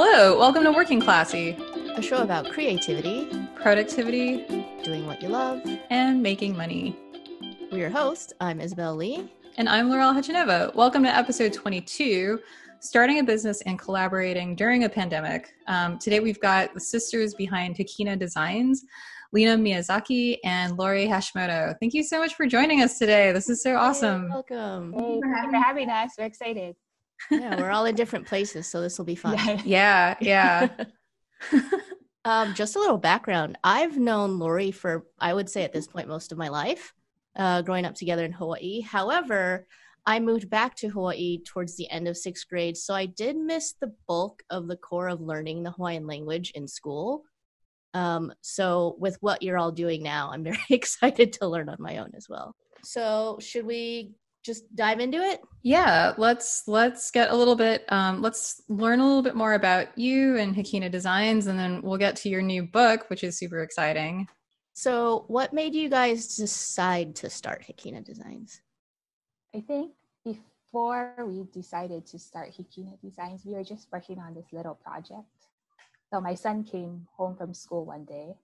Hello, welcome to Working Classy, a show about creativity, productivity, doing what you love, and making money. We're your host. I'm Isabel Lee. And I'm Laurel Hachinova. Welcome to episode 22 Starting a Business and Collaborating During a Pandemic. Um, today we've got the sisters behind Hikina Designs, Lena Miyazaki and Lori Hashimoto. Thank you so much for joining us today. This is so awesome. Hey, welcome. Hey, thank you for having us. We're excited. Yeah, we're all in different places, so this will be fun. Yeah, yeah. um, just a little background. I've known Lori for, I would say at this point, most of my life, uh, growing up together in Hawaii. However, I moved back to Hawaii towards the end of sixth grade, so I did miss the bulk of the core of learning the Hawaiian language in school. Um, so, with what you're all doing now, I'm very excited to learn on my own as well. So, should we just dive into it? Yeah, let's let's get a little bit. Um, let's learn a little bit more about you and Hikina Designs, and then we'll get to your new book, which is super exciting. So, what made you guys decide to start Hikina Designs? I think before we decided to start Hikina Designs, we were just working on this little project so my son came home from school one day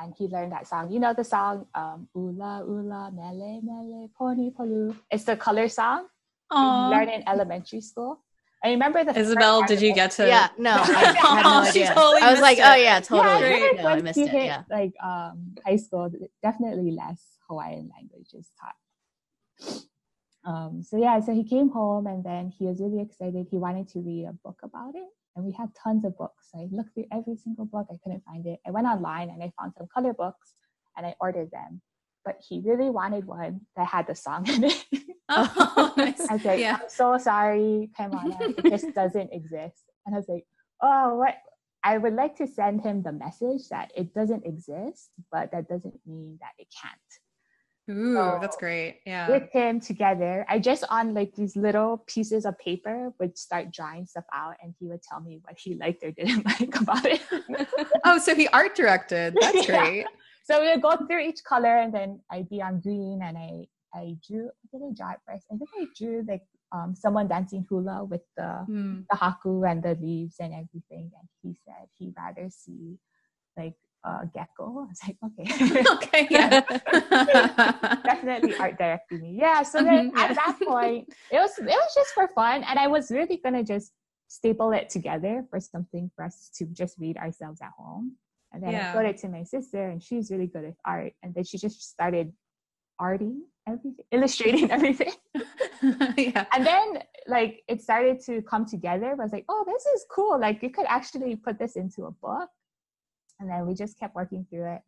and he learned that song. You know the song um Ula Ula Mele Mele Poni Polu. It's the color song. Aww. Learned in elementary school. I remember the Isabel, did you get to Yeah, no, I had no idea. Totally I was like, it. oh yeah, totally. Yeah, no, I missed it. Hit, yeah. Like um high school, definitely less Hawaiian languages taught. Um, so yeah, so he came home and then he was really excited. He wanted to read a book about it and we had tons of books. I looked through every single book. I couldn't find it. I went online and I found some color books and I ordered them. But he really wanted one that had the song in it. Oh, nice. I was like, yeah. I'm so sorry, Kaimana. it just doesn't exist. And I was like, oh, what? I would like to send him the message that it doesn't exist, but that doesn't mean that it can't. Ooh, so that's great. Yeah. With him together, I just on like these little pieces of paper would start drawing stuff out and he would tell me what he liked or didn't like about it. oh, so he art directed. That's great. Yeah. So we would go through each color and then I'd be on green and I I drew did I draw it first? I think I drew like um, someone dancing hula with the mm. the haku and the leaves and everything. And he said he'd rather see like uh, gecko. I was like, okay, okay, yeah, definitely art directing me. Yeah. So then mm-hmm, yeah. at that point, it was it was just for fun, and I was really gonna just staple it together for something for us to just read ourselves at home. And then yeah. I showed it to my sister, and she's really good at art. And then she just started arting everything, illustrating everything. yeah. And then like it started to come together. I was like, oh, this is cool. Like you could actually put this into a book. And then we just kept working through it.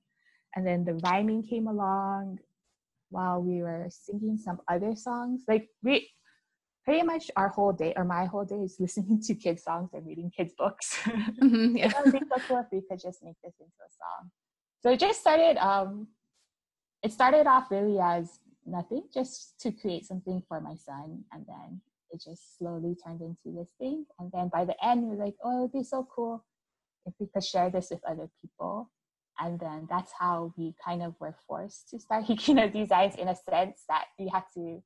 And then the rhyming came along while we were singing some other songs. Like we pretty much our whole day or my whole day is listening to kids songs and reading kids books. Mm-hmm, yeah. it would be so cool if we could just make this into a song. So it just started um it started off really as nothing, just to create something for my son. And then it just slowly turned into this thing. And then by the end, we are like, oh, it would be so cool if we could share this with other people. And then that's how we kind of were forced to start Hikina Designs in a sense that we had to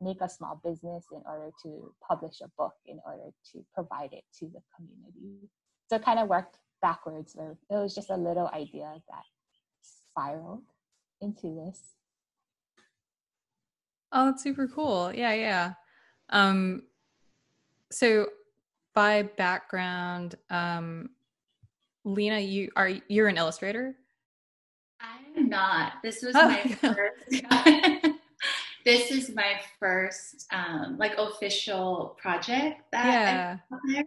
make a small business in order to publish a book in order to provide it to the community. So it kind of worked backwards where it was just a little idea that spiraled into this. Oh, that's super cool. Yeah, yeah. Um so by background, um Lena, you are you're an illustrator? I'm not. This was oh. my first this is my first um like official project that yeah.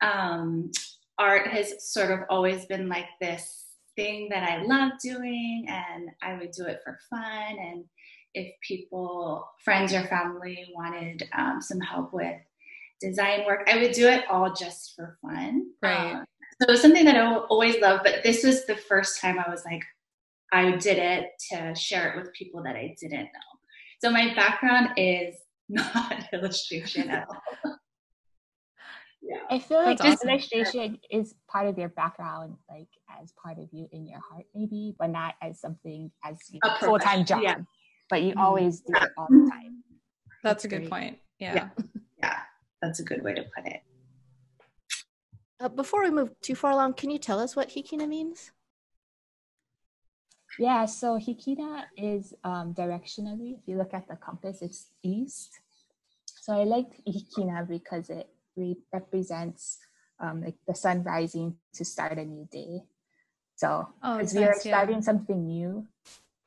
um art has sort of always been like this thing that I love doing and I would do it for fun and if people friends or family wanted um, some help with design work I would do it all just for fun right um, so it was something that I always loved, but this was the first time I was like, I did it to share it with people that I didn't know. So my background is not illustration at all. yeah. I feel like this awesome. illustration is part of your background, like as part of you in your heart, maybe, but not as something as a full time job. Yeah. But you mm-hmm. always do it all the time. That's, That's a good point. Yeah. yeah. Yeah. That's a good way to put it. Uh, before we move too far along, can you tell us what Hikina means? Yeah, so Hikina is um, directionally, if you look at the compass, it's east. So I like Hikina because it re- represents um, like the sun rising to start a new day. So oh, as we are starting yeah. something new,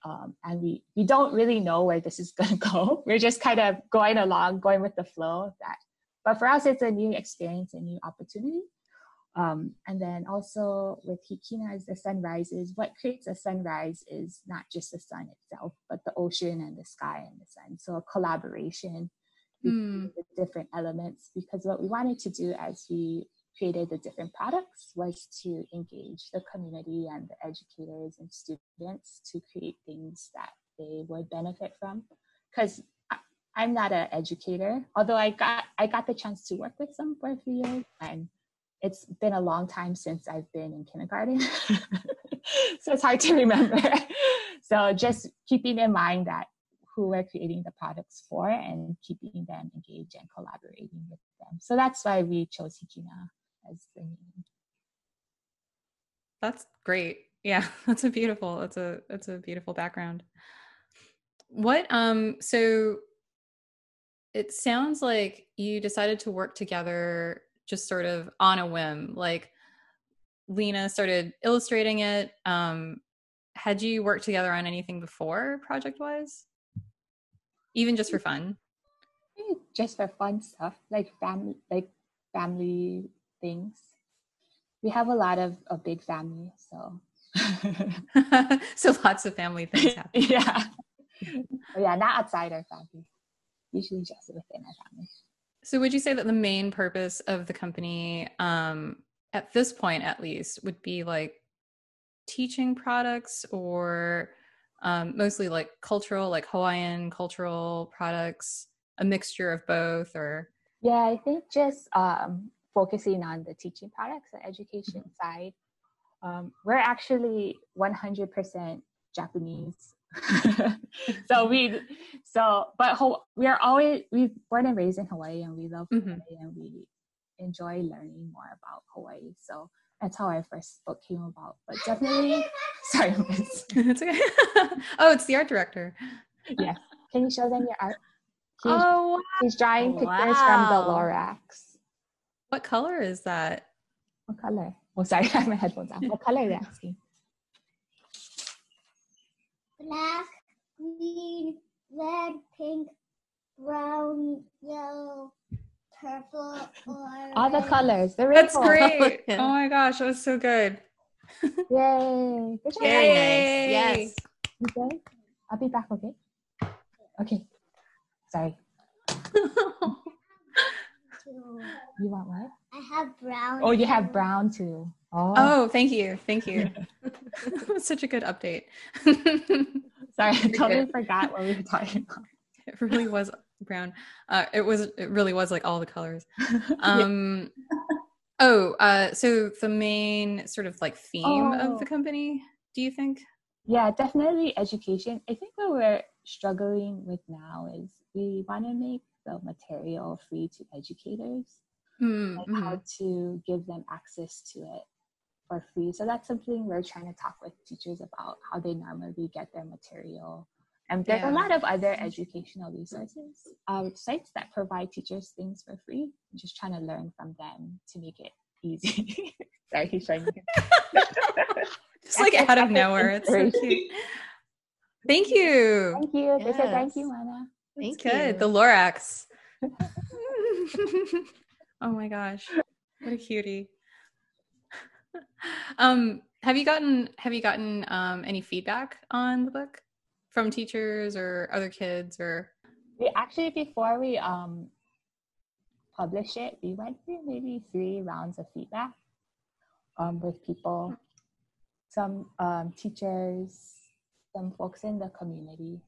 um, and we we don't really know where this is going to go. We're just kind of going along, going with the flow. of That, but for us, it's a new experience, a new opportunity. Um, and then also with Hikina, as the sun rises, what creates a sunrise is not just the sun itself, but the ocean and the sky and the sun. So a collaboration mm. the different elements. Because what we wanted to do as we created the different products was to engage the community and the educators and students to create things that they would benefit from. Because I'm not an educator, although I got I got the chance to work with some for a few years and it's been a long time since I've been in kindergarten. so it's hard to remember. so just keeping in mind that who we're creating the products for and keeping them engaged and collaborating with them. So that's why we chose Hikina as the name. That's great. Yeah, that's a beautiful, that's a that's a beautiful background. What um so it sounds like you decided to work together just sort of on a whim. Like Lena started illustrating it. Um, had you worked together on anything before project wise? Even just for fun? Just for fun stuff, like family like family things. We have a lot of a big family, so so lots of family things happen. yeah. yeah, not outside our family. Usually just within our family. So, would you say that the main purpose of the company, um, at this point at least, would be like teaching products or um, mostly like cultural, like Hawaiian cultural products, a mixture of both, or? Yeah, I think just um, focusing on the teaching products and education mm-hmm. side. Um, we're actually 100% Japanese so we so but we are always we born and raised in hawaii and we love mm-hmm. hawaii and we enjoy learning more about hawaii. So that's how our first book came about but definitely sorry it's okay. Oh it's the art director. Yeah can you show them your art? He's, oh he's drawing pictures wow. from the lorax. What color is that? What color? Oh sorry i have my headphones on. What color are you asking black, green, red, pink, brown, yellow, purple, or all the colors. The That's great. oh my gosh, that was so good. Yay! Good Very nice. Yes. Okay. I'll be back. Okay. Okay. Sorry. you want what? I have brown. Oh, you have brown too. Oh, oh thank you. Thank you. Such a good update. Sorry, I totally forgot what we were talking about. It really was brown. Uh, it was it really was like all the colors. Um oh, uh so the main sort of like theme oh. of the oh. company, do you think? Yeah, definitely education. I think what we're struggling with now is we want to make the material free to educators. Mm-hmm. Like how to give them access to it for free. So that's something we're trying to talk with teachers about how they normally get their material. And there's yeah. a lot of other educational resources, uh, sites that provide teachers things for free. I'm just trying to learn from them to make it easy. Sorry, he's trying to. just like out of nowhere. It's so cute. Thank you. Thank you. Yes. thank you, Mana. Thank you. Good. The Lorax. oh my gosh. What a cutie um, have you gotten have you gotten um, any feedback on the book from teachers or other kids or? We actually before we um, published it, we went through maybe three rounds of feedback um, with people, some um, teachers, some folks in the community,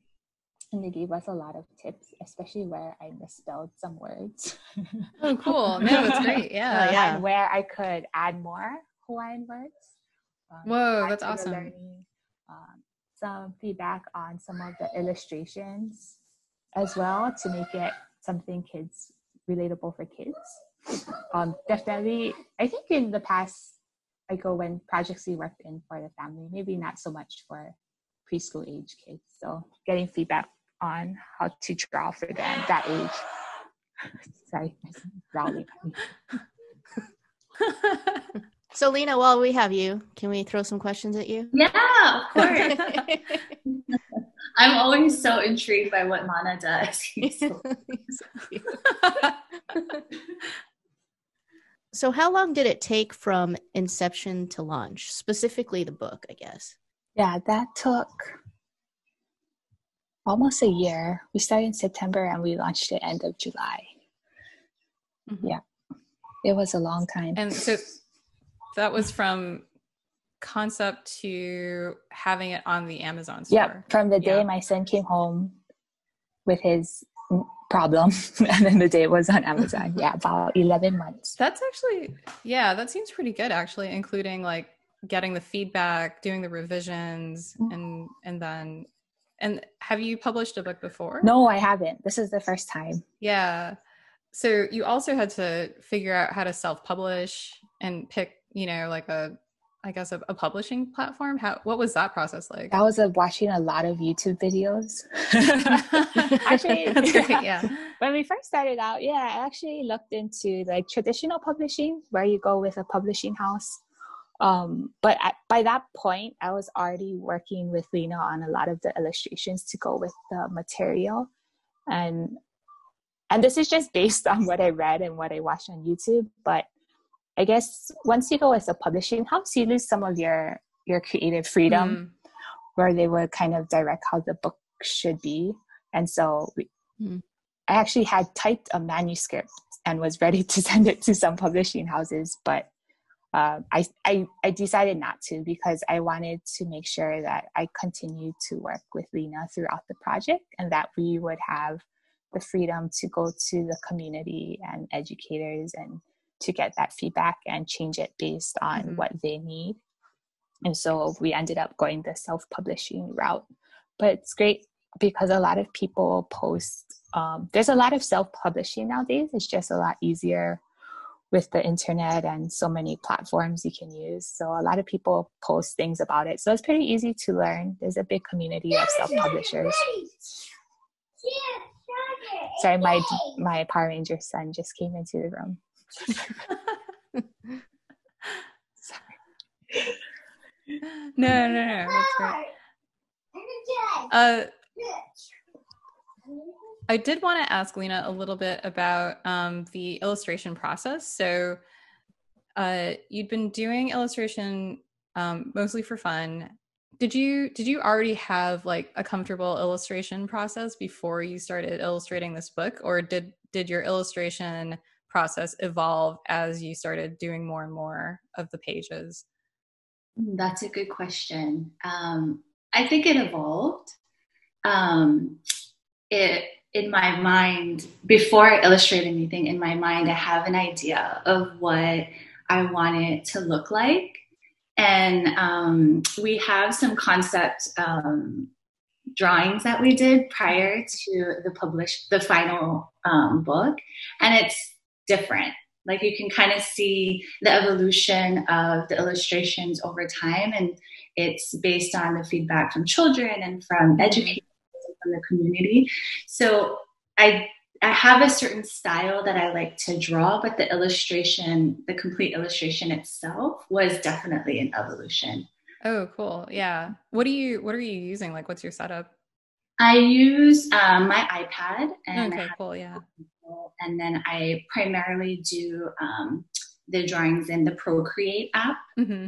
and they gave us a lot of tips, especially where I misspelled some words. Oh, cool! No, that's great. Yeah, uh, yeah. And where I could add more Hawaiian words. Um, Whoa, that's awesome. Learning, um, some feedback on some of the illustrations as well to make it something kids relatable for kids. um, definitely, I think in the past, I go when projects we worked in for the family, maybe not so much for preschool age kids. So getting feedback on how to draw for them that age. Sorry, growling. so Lena, while we have you, can we throw some questions at you? Yeah, of course. I'm always so intrigued by what Mana does. so, how long did it take from inception to launch? Specifically, the book, I guess. Yeah, that took almost a year. We started in September and we launched it end of July. Mm-hmm. Yeah, it was a long time. And so that was from concept to having it on the Amazon store. Yeah, from the day yeah. my son came home with his problem and then the day it was on Amazon. yeah, about 11 months. That's actually yeah, that seems pretty good actually including like getting the feedback, doing the revisions mm-hmm. and and then and have you published a book before? No, I haven't. This is the first time. Yeah. So you also had to figure out how to self-publish and pick, you know, like a I guess a, a, publishing platform. How what was that process like? I was uh, watching a lot of YouTube videos. actually, yeah. When we first started out, yeah, I actually looked into like traditional publishing, where you go with a publishing house. Um, but at, by that point, I was already working with Lena on a lot of the illustrations to go with the material, and and this is just based on what I read and what I watched on YouTube, but I guess once you go as a publishing house, you lose some of your your creative freedom, mm. where they would kind of direct how the book should be. And so we, mm. I actually had typed a manuscript and was ready to send it to some publishing houses, but uh, I, I I decided not to because I wanted to make sure that I continued to work with Lena throughout the project and that we would have the freedom to go to the community and educators and to get that feedback and change it based on mm-hmm. what they need. And so we ended up going the self publishing route. But it's great because a lot of people post, um, there's a lot of self publishing nowadays. It's just a lot easier with the internet and so many platforms you can use. So a lot of people post things about it. So it's pretty easy to learn. There's a big community of self publishers. Sorry, my my Power Ranger son just came into the room. no, no, no. That's great. Uh, I did want to ask Lena a little bit about um, the illustration process. So, uh, you'd been doing illustration um, mostly for fun. Did you did you already have like a comfortable illustration process before you started illustrating this book, or did did your illustration process evolve as you started doing more and more of the pages? Mm, that's a good question. Um, I think it evolved. Um, it in my mind before I illustrate anything in my mind, I have an idea of what I want it to look like, and um, we have some concept um, drawings that we did prior to the published the final um, book, and it's different. Like you can kind of see the evolution of the illustrations over time, and it's based on the feedback from children and from educators from the community. So I I have a certain style that I like to draw, but the illustration, the complete illustration itself, was definitely an evolution. Oh, cool! Yeah. What do you What are you using? Like, what's your setup? I use um, my iPad and okay, cool. Yeah and then I primarily do um, the drawings in the Procreate app. Mm-hmm.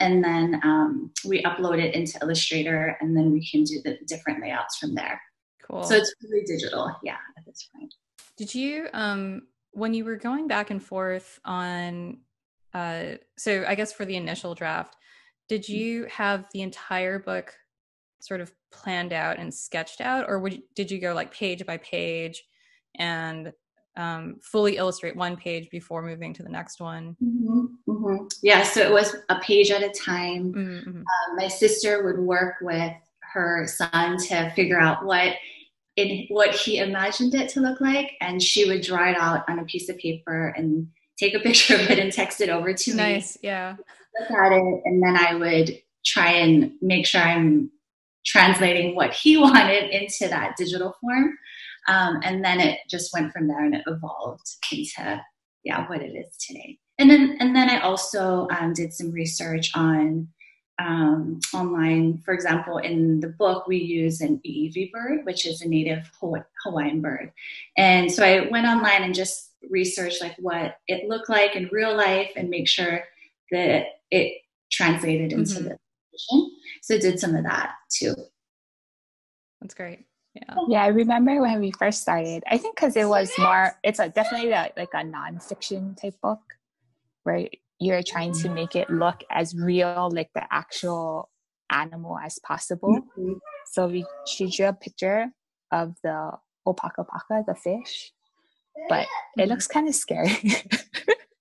And then um, we upload it into Illustrator, and then we can do the different layouts from there. Cool. So it's really digital, yeah, at this point. Did you, um, when you were going back and forth on, uh, so I guess for the initial draft, did you have the entire book sort of planned out and sketched out, or would, did you go like page by page? and um, fully illustrate one page before moving to the next one. Mm-hmm, mm-hmm. Yeah, so it was a page at a time. Mm-hmm. Um, my sister would work with her son to figure out what in what he imagined it to look like, and she would draw it out on a piece of paper and take a picture of it and text it over to nice, me. Nice, yeah. Look at it, and then I would try and make sure I'm translating what he wanted into that digital form. Um, and then it just went from there and it evolved into yeah what it is today. And then and then I also um, did some research on um, online. For example, in the book, we use an ʻiʻiwi bird, which is a native Hawaiian bird. And so I went online and just researched like what it looked like in real life and make sure that it translated into mm-hmm. the. So did some of that too. That's great. Yeah. Yeah, I remember when we first started. I think because it was more, it's a, definitely a, like a nonfiction type book where you're trying to make it look as real, like the actual animal as possible. Mm-hmm. So we she drew a picture of the opakapaka, the fish, but it looks kind of scary.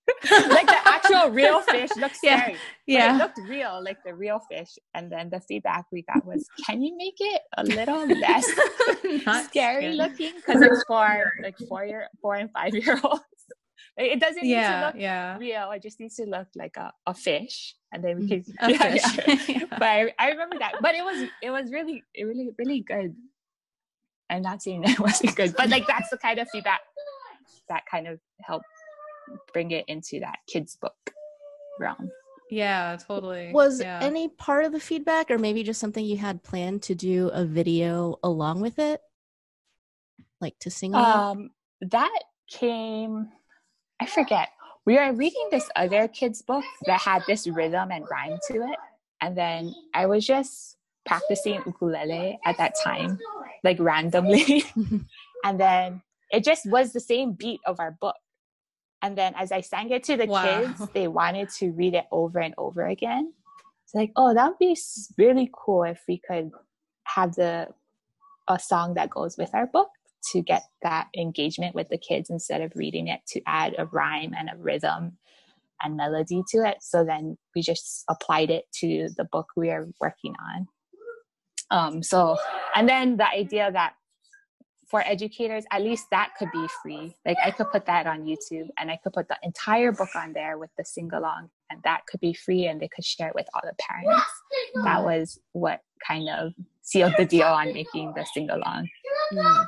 like the actual real fish looks scary. Yeah. yeah. It looked real, like the real fish. And then the feedback we got was, can you make it a little less scary looking? Because it's for like four year four and five year olds. It doesn't yeah, need to look yeah. real. It just needs to look like a, a fish, and then we mm, can. Yeah, yeah. but I, I remember that. But it was it was really it really really good. I'm not saying that it wasn't good, but like that's the kind of feedback that kind of helped bring it into that kids book realm. Yeah, totally. Was yeah. any part of the feedback, or maybe just something you had planned to do a video along with it, like to sing? Um, that came I forget. We were reading this other kid's book that had this rhythm and rhyme to it. And then I was just practicing ukulele at that time, like randomly. and then it just was the same beat of our book. And then as I sang it to the wow. kids, they wanted to read it over and over again. It's like, oh, that would be really cool if we could have the a song that goes with our book to get that engagement with the kids instead of reading it to add a rhyme and a rhythm and melody to it. So then we just applied it to the book we are working on. Um, so, and then the idea that for educators, at least that could be free. Like I could put that on YouTube and I could put the entire book on there with the sing along, and that could be free and they could share it with all the parents. That was what kind of sealed the deal on making the sing along. Mm.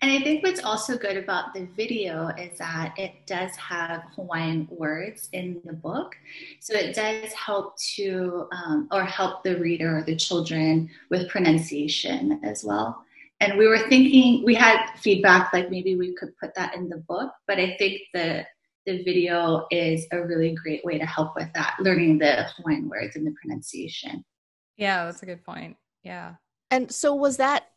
And I think what's also good about the video is that it does have Hawaiian words in the book. So it does help to, um, or help the reader or the children with pronunciation as well. And we were thinking, we had feedback like maybe we could put that in the book, but I think the the video is a really great way to help with that, learning the Hawaiian words and the pronunciation. Yeah, that's a good point. Yeah. And so was that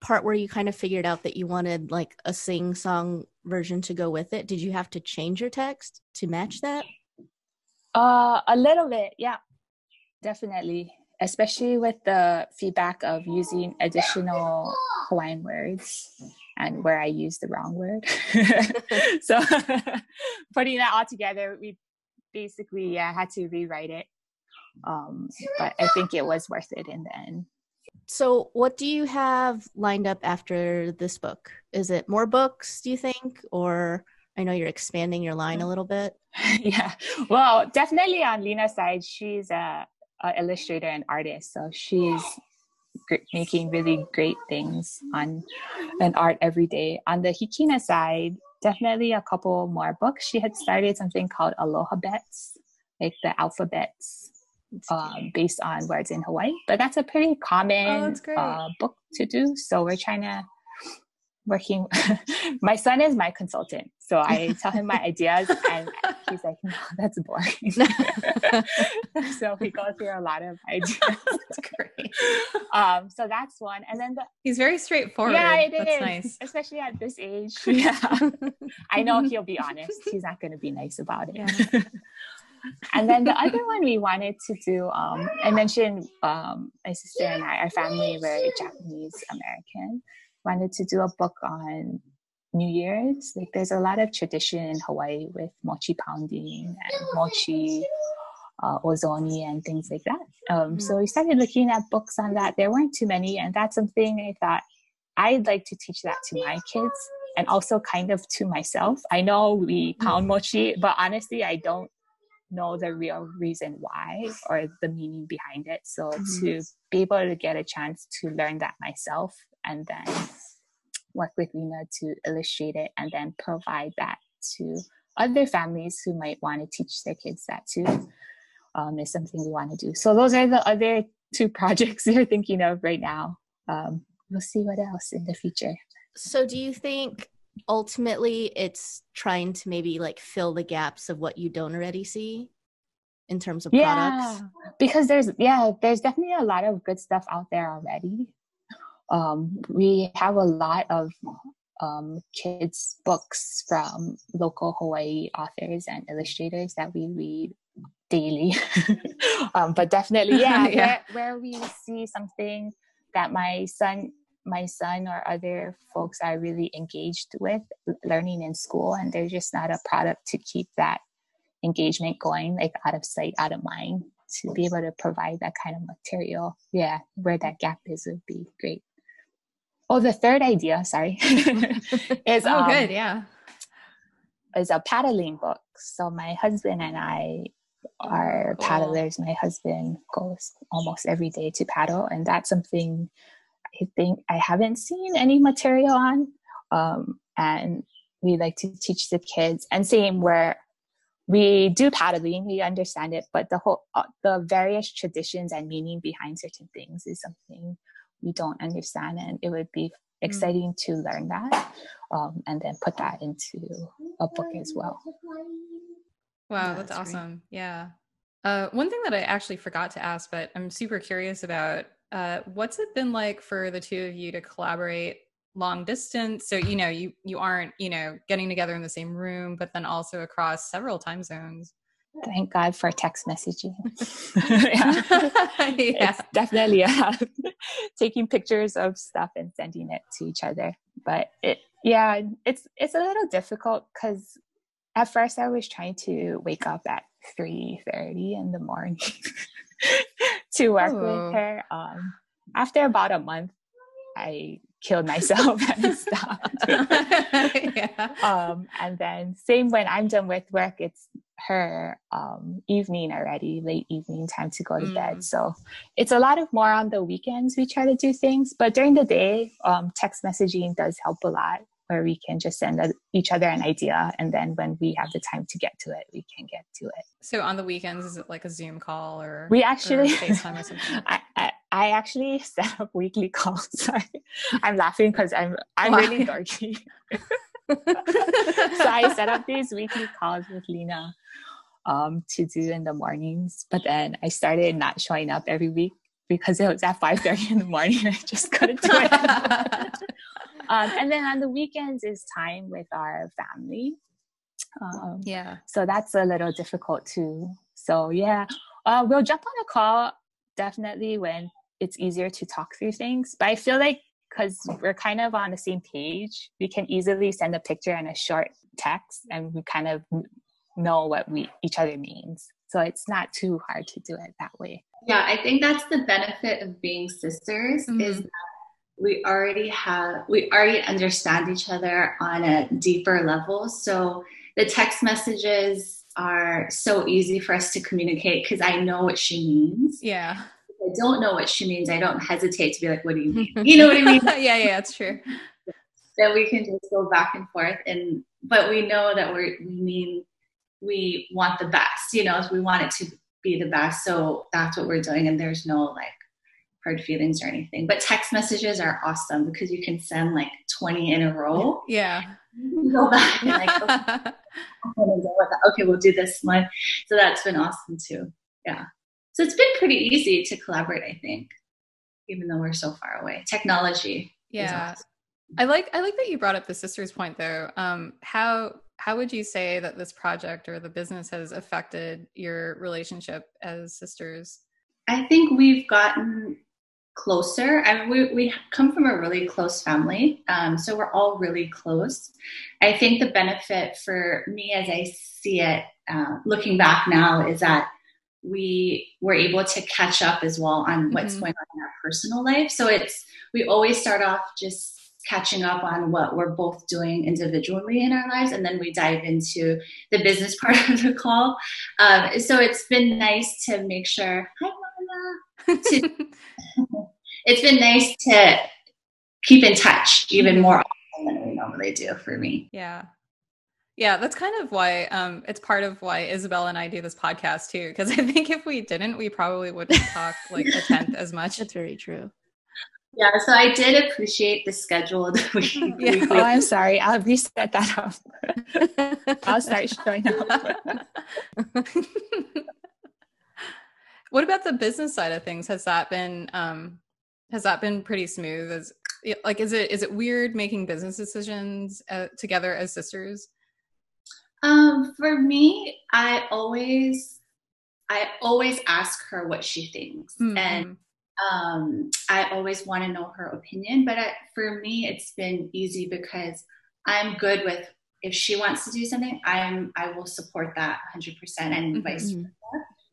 part where you kind of figured out that you wanted like a sing song version to go with it? Did you have to change your text to match that? Uh, a little bit, yeah, definitely. Especially with the feedback of using additional Hawaiian words and where I used the wrong word. so putting that all together, we basically yeah, had to rewrite it. Um, but I think it was worth it in the end. So, what do you have lined up after this book? Is it more books, do you think? Or I know you're expanding your line a little bit. yeah. Well, definitely on Lena's side, she's a, a illustrator and artist. So she's making really great things on an art every day. On the Hikina side, definitely a couple more books. She had started something called Aloha Bets, like the alphabets um, based on words in Hawaii. But that's a pretty common oh, uh, book to do. So we're trying to working. my son is my consultant, so I tell him my ideas, and he's like, "No, that's boring." so we go through a lot of ideas. that's great. Um, so that's one, and then the, he's very straightforward. Yeah, it that's is, nice, especially at this age. Yeah, I know he'll be honest. He's not going to be nice about it. Yeah and then the other one we wanted to do, um, I mentioned um, my sister and I, our family were Japanese American, wanted to do a book on New Year's. Like there's a lot of tradition in Hawaii with mochi pounding and mochi uh, Ozoni and things like that. Um, mm-hmm. So we started looking at books on that. There weren't too many, and that's something I thought I'd like to teach that to my kids and also kind of to myself. I know we pound mochi, but honestly, I don't know the real reason why or the meaning behind it. So mm-hmm. to be able to get a chance to learn that myself and then work with Lena to illustrate it and then provide that to other families who might want to teach their kids that too um, is something we want to do. So those are the other two projects we're thinking of right now. Um, we'll see what else in the future. So do you think ultimately it's trying to maybe like fill the gaps of what you don't already see in terms of yeah, products? Because there's yeah, there's definitely a lot of good stuff out there already. Um, we have a lot of um, kids books from local Hawaii authors and illustrators that we read daily. um, but definitely, yeah, yeah. Where, where we see something that my son my son or other folks are really engaged with learning in school and there's just not a product to keep that engagement going like out of sight out of mind to be able to provide that kind of material yeah where that gap is would be great oh the third idea sorry is oh um, good yeah is a paddling book so my husband and i are cool. paddlers my husband goes almost every day to paddle and that's something I think I haven't seen any material on. Um, and we like to teach the kids and same where we do paddling, we understand it, but the whole, uh, the various traditions and meaning behind certain things is something we don't understand. And it would be mm. exciting to learn that um, and then put that into a book as well. Wow, yeah, that's, that's awesome. Yeah. Uh, one thing that I actually forgot to ask, but I'm super curious about uh, what's it been like for the two of you to collaborate long distance? So you know you you aren't you know getting together in the same room, but then also across several time zones. Thank God for text messaging. yeah. yeah. It's definitely yeah. taking pictures of stuff and sending it to each other. But it yeah, it's it's a little difficult because at first I was trying to wake up at three thirty in the morning to work with her. Um, after about a month, I killed myself and stopped. yeah. um, and then same when I'm done with work, it's her um, evening already, late evening time to go to mm. bed. So it's a lot of more on the weekends we try to do things, but during the day, um, text messaging does help a lot where we can just send each other an idea and then when we have the time to get to it we can get to it. So on the weekends is it like a zoom call or we actually or facetime or something? I, I, I, actually set up weekly calls. Sorry. I'm laughing because i'm i'm Why? really dorky. So i set up these weekly calls with lena um, to do in the mornings but then i started not showing up every week because it was at 5.30 in the morning. I just couldn't do it um, and then on the weekends is time with our family. Um, yeah. So that's a little difficult too. So yeah, uh, we'll jump on a call definitely when it's easier to talk through things. But I feel like because we're kind of on the same page, we can easily send a picture and a short text, and we kind of know what we each other means. So it's not too hard to do it that way. Yeah, I think that's the benefit of being sisters mm-hmm. is that we already have we already understand each other on a deeper level. So the text messages are so easy for us to communicate because i know what she means. Yeah. If i don't know what she means i don't hesitate to be like what do you mean? You know what i mean? Yeah yeah it's true. Then we can just go back and forth and but we know that we're, we mean we want the best you know we want it to be the best. So that's what we're doing and there's no like hard feelings or anything. But text messages are awesome because you can send like 20 in a row. Yeah. Go back and like, okay, okay, we'll do this one. So that's been awesome too. Yeah. So it's been pretty easy to collaborate, I think, even though we're so far away. Technology. Yeah. Awesome. I like I like that you brought up the sisters point though. Um, how how would you say that this project or the business has affected your relationship as sisters? I think we've gotten closer. I mean, we, we come from a really close family, um, so we're all really close. I think the benefit for me, as I see it, uh, looking back now, is that we were able to catch up as well on what's mm-hmm. going on in our personal life. So it's we always start off just catching up on what we're both doing individually in our lives, and then we dive into the business part of the call. Um, so it's been nice to make sure. Hi, Mama. To, it's been nice to keep in touch even more often than we normally do for me. Yeah. Yeah, that's kind of why um, it's part of why Isabel and I do this podcast too. Because I think if we didn't, we probably wouldn't talk like a tenth as much. That's very true. Yeah, so I did appreciate the schedule that we. Yeah. Oh, I'm sorry. I'll reset that up. I'll start showing up. What about the business side of things? Has that been um, has that been pretty smooth? As like, is it is it weird making business decisions uh, together as sisters? Um, for me, I always, I always ask her what she thinks, mm-hmm. and um, I always want to know her opinion. But I, for me, it's been easy because I'm good with if she wants to do something, I'm I will support that 100% and mm-hmm. vice versa.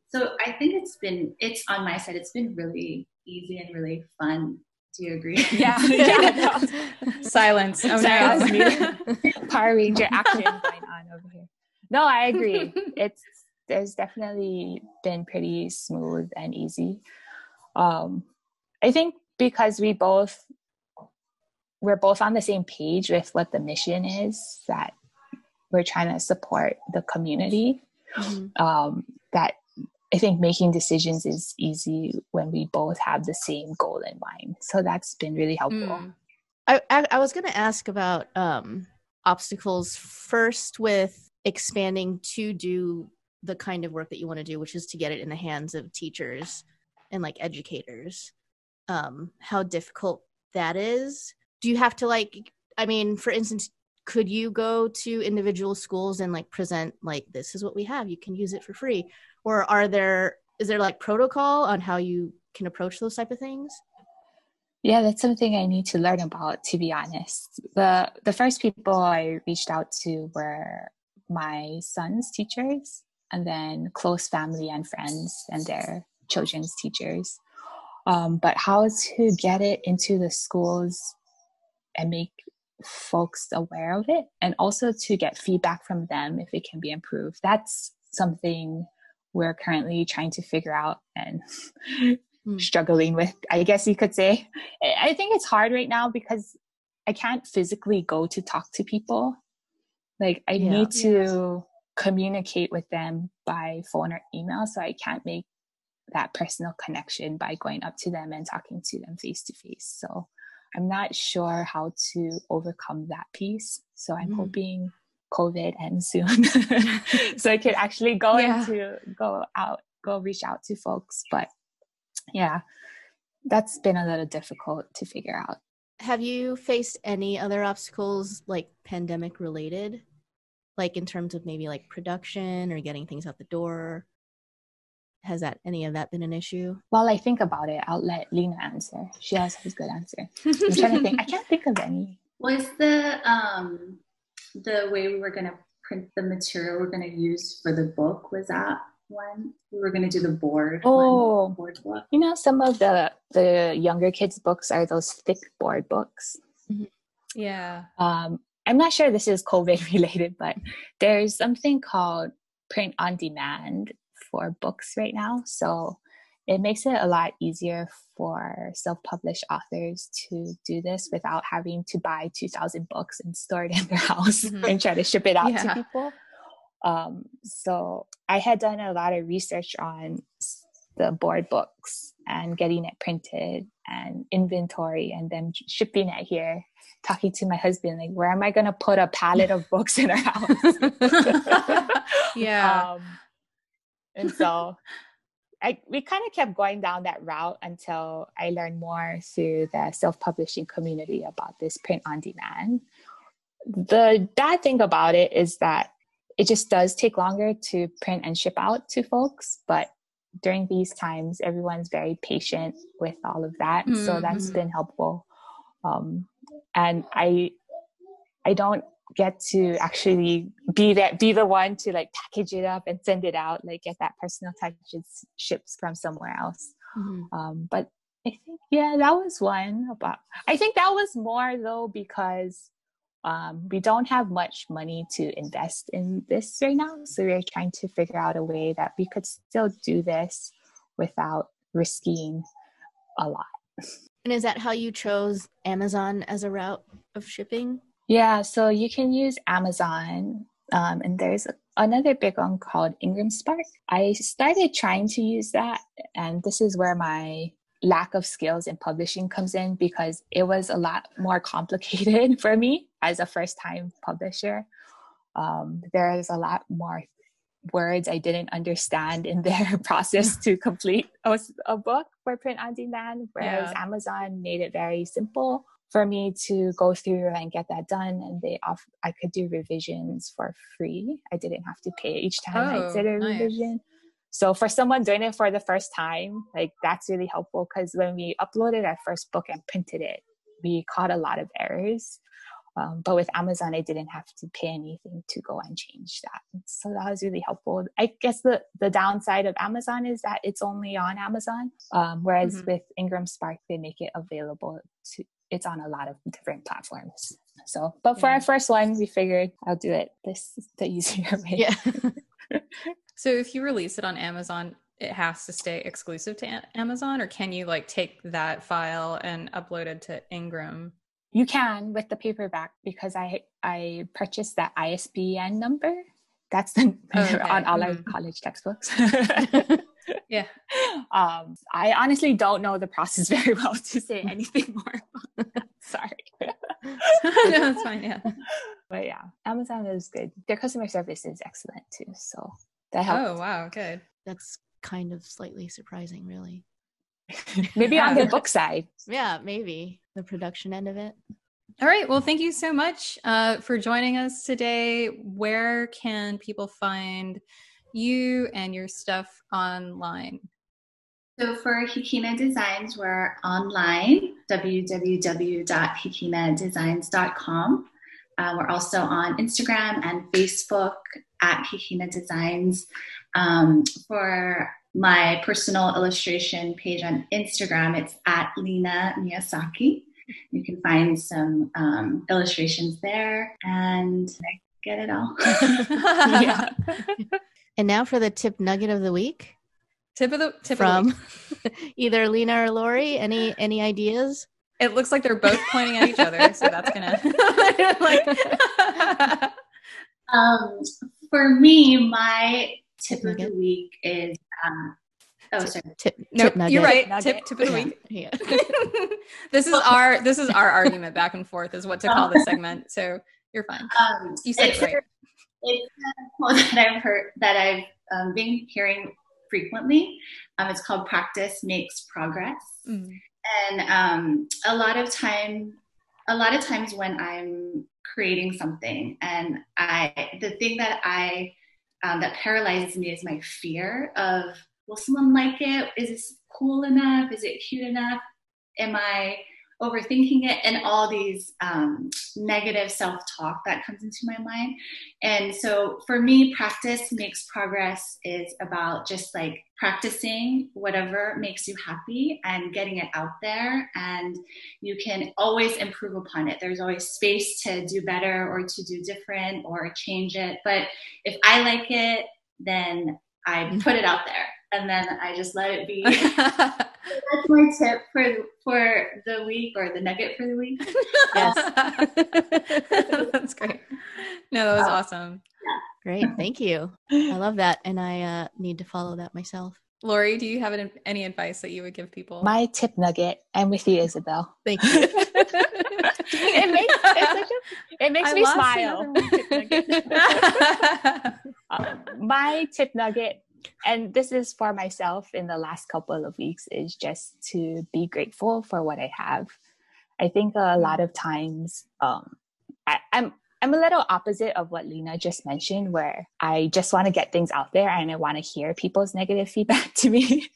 So I think it's been it's on my side. It's been really easy and really fun do you agree? Yeah. yeah no. Silence. Oh no. Power Ranger action going on over here. No, I agree. It's there's definitely been pretty smooth and easy. Um, I think because we both we're both on the same page with what the mission is that we're trying to support the community. Mm-hmm. Um, that I think making decisions is easy when we both have the same goal in mind. So that's been really helpful. Mm. I, I, I was going to ask about um, obstacles first with expanding to do the kind of work that you want to do, which is to get it in the hands of teachers and like educators. Um, how difficult that is. Do you have to like? I mean, for instance, could you go to individual schools and like present like this is what we have you can use it for free or are there is there like protocol on how you can approach those type of things? Yeah that's something i need to learn about to be honest. The the first people i reached out to were my son's teachers and then close family and friends and their children's teachers. Um, but how to get it into the schools and make folks aware of it and also to get feedback from them if it can be improved. That's something we're currently trying to figure out and mm. struggling with, I guess you could say. I think it's hard right now because I can't physically go to talk to people. Like, I yeah. need to communicate with them by phone or email, so I can't make that personal connection by going up to them and talking to them face to face. So, I'm not sure how to overcome that piece. So, I'm mm. hoping COVID ends soon, so I could actually go yeah. into go out, go reach out to folks. But yeah, that's been a little difficult to figure out. Have you faced any other obstacles like pandemic related? Like in terms of maybe like production or getting things out the door? Has that any of that been an issue? While I think about it, I'll let Lena answer. She always has a good answer. I'm trying to think. I can't think of any. Was the um the way we were going to print the material we're going to use for the book was that one. We were going to do the board oh. board book. you know some of the the younger kids books are those thick board books. Mm-hmm. yeah. Um i'm not sure this is covid related but there's something called print on demand for books right now. So it makes it a lot easier for self-published authors to do this without having to buy 2000 books and store it in their house mm-hmm. and try to ship it out yeah. to people um, so i had done a lot of research on the board books and getting it printed and inventory and then shipping it here talking to my husband like where am i going to put a pallet of books in our house yeah um, and so I, we kind of kept going down that route until I learned more through the self publishing community about this print on demand. The bad thing about it is that it just does take longer to print and ship out to folks, but during these times, everyone's very patient with all of that. Mm-hmm. So that's been helpful. Um, and I, I don't get to actually be that be the one to like package it up and send it out like get that personal touch ships from somewhere else. Mm-hmm. um, but i think yeah that was one about i think that was more though because um, we don't have much money to invest in this right now. So we're trying to figure out a way that we could still do this without risking a lot. And is that how you chose amazon as a route of shipping yeah, so you can use Amazon, um, and there's another big one called Ingram Spark. I started trying to use that, and this is where my lack of skills in publishing comes in because it was a lot more complicated for me as a first time publisher. Um, there's a lot more words I didn't understand in their process to complete a, a book for print on demand, whereas yeah. Amazon made it very simple for me to go through and get that done and they off i could do revisions for free. I didn't have to pay each time oh, i did a nice. revision. So for someone doing it for the first time like that's really helpful because when we uploaded our first book and printed it we caught a lot of errors. Um, but with amazon i didn't have to pay anything to go and change that. So that was really helpful. I guess the the downside of amazon is that it's only on amazon. Um, whereas mm-hmm. with ingram spark they make it available to it's on a lot of different platforms. So, but for yeah. our first one, we figured I'll do it this the easier way. Yeah. so, if you release it on Amazon, it has to stay exclusive to Amazon, or can you like take that file and upload it to Ingram? You can with the paperback because I I purchased that ISBN number. That's the oh, okay. on all mm. our college textbooks. yeah. Um, I honestly don't know the process very well to say anything more. Sorry. no, that's fine. Yeah. But yeah, Amazon is good. Their customer service is excellent too. So that helps. Oh, wow. Good. That's kind of slightly surprising, really. maybe on the book side. Yeah, maybe the production end of it. All right. Well, thank you so much uh, for joining us today. Where can people find you and your stuff online? So for Hikina Designs, we're online, www.hikinadesigns.com. Uh, we're also on Instagram and Facebook at Hikina Designs. Um, for my personal illustration page on Instagram, it's at Lena Miyasaki. You can find some um, illustrations there and get it all. yeah. And now for the tip nugget of the week. Tip of the tip from the either Lena or Lori. Any any ideas? It looks like they're both pointing at each other, so that's gonna like. um, for me, my tip of the week is. Um, oh, sorry. Tip, no, tip nugget. you're right. Tip tip of the week. Yeah. this is our this is our argument back and forth is what to call this segment. So you're fine. Um, you said it right it's a quote that I've heard that I've um, been hearing frequently. Um, it's called "Practice makes progress," mm. and um, a lot of time, a lot of times when I'm creating something, and I, the thing that I um, that paralyzes me is my fear of, will someone like it? Is this cool enough? Is it cute enough? Am I overthinking it and all these um, negative self talk that comes into my mind. And so for me, practice makes progress is about just like practicing whatever makes you happy and getting it out there. And you can always improve upon it. There's always space to do better or to do different or change it. But if I like it, then I put it out there and then I just let it be. That's my tip for for the week or the nugget for the week. Yes, that's great. No, that was awesome. Yeah. Great, thank you. I love that, and I uh, need to follow that myself. Lori, do you have any advice that you would give people? My tip nugget, I'm with you, Isabel. Thank you. it makes, a, it makes me smile. um, my tip nugget and this is for myself in the last couple of weeks is just to be grateful for what I have. I think a mm. lot of times um, I, I'm I'm a little opposite of what Lena just mentioned, where I just want to get things out there and I want to hear people's negative feedback to me.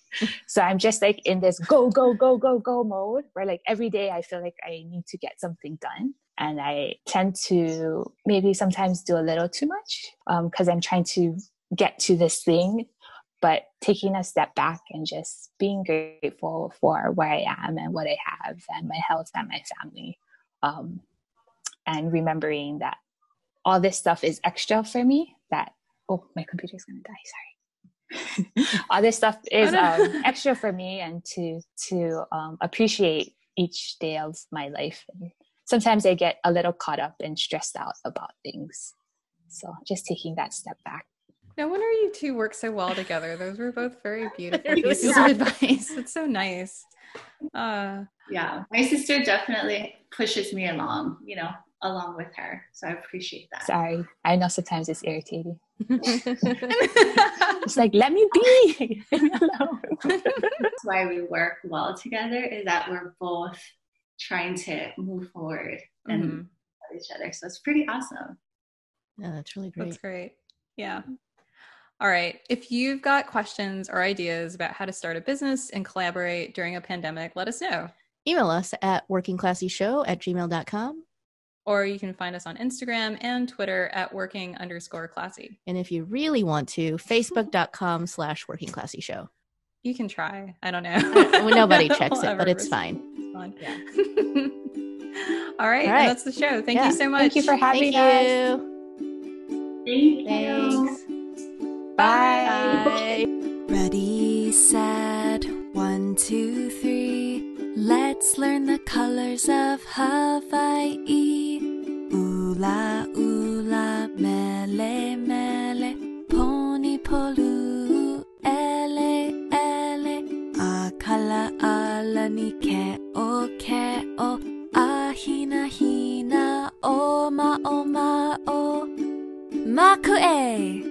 so I'm just like in this go, go, go, go, go mode where like every day I feel like I need to get something done. and I tend to maybe sometimes do a little too much because um, I'm trying to get to this thing. But taking a step back and just being grateful for where I am and what I have and my health and my family. Um, and remembering that all this stuff is extra for me that, oh, my computer's going to die. Sorry. all this stuff is um, extra for me and to to um, appreciate each day of my life and sometimes i get a little caught up and stressed out about things so just taking that step back no wonder you two work so well together those were both very beautiful pieces of advice it's so nice uh, yeah my sister definitely pushes me along you know along with her. So I appreciate that. Sorry. I know sometimes it's irritating. it's like, let me be. That's why we work well together is that we're both trying to move forward and mm-hmm. each other. So it's pretty awesome. Yeah, that's really great. That's great. Yeah. All right. If you've got questions or ideas about how to start a business and collaborate during a pandemic, let us know. Email us at workingclassyshow at gmail.com or you can find us on Instagram and Twitter at working underscore classy. And if you really want to, facebook.com slash working classy show. You can try. I don't know. Well, nobody checks it, but it's fine. It's fine. Yeah. All, right, All right. That's the show. Thank yeah. you so much. Thank you for having Thank us. You. Thank Thanks. Bye. Bye. Ready, set, one, two, three. Let's learn the colors of Hawaii. Ula ula mele mele poni polu ele ele akala ala ni ke o ke o ahina hina o ma o ma o maku e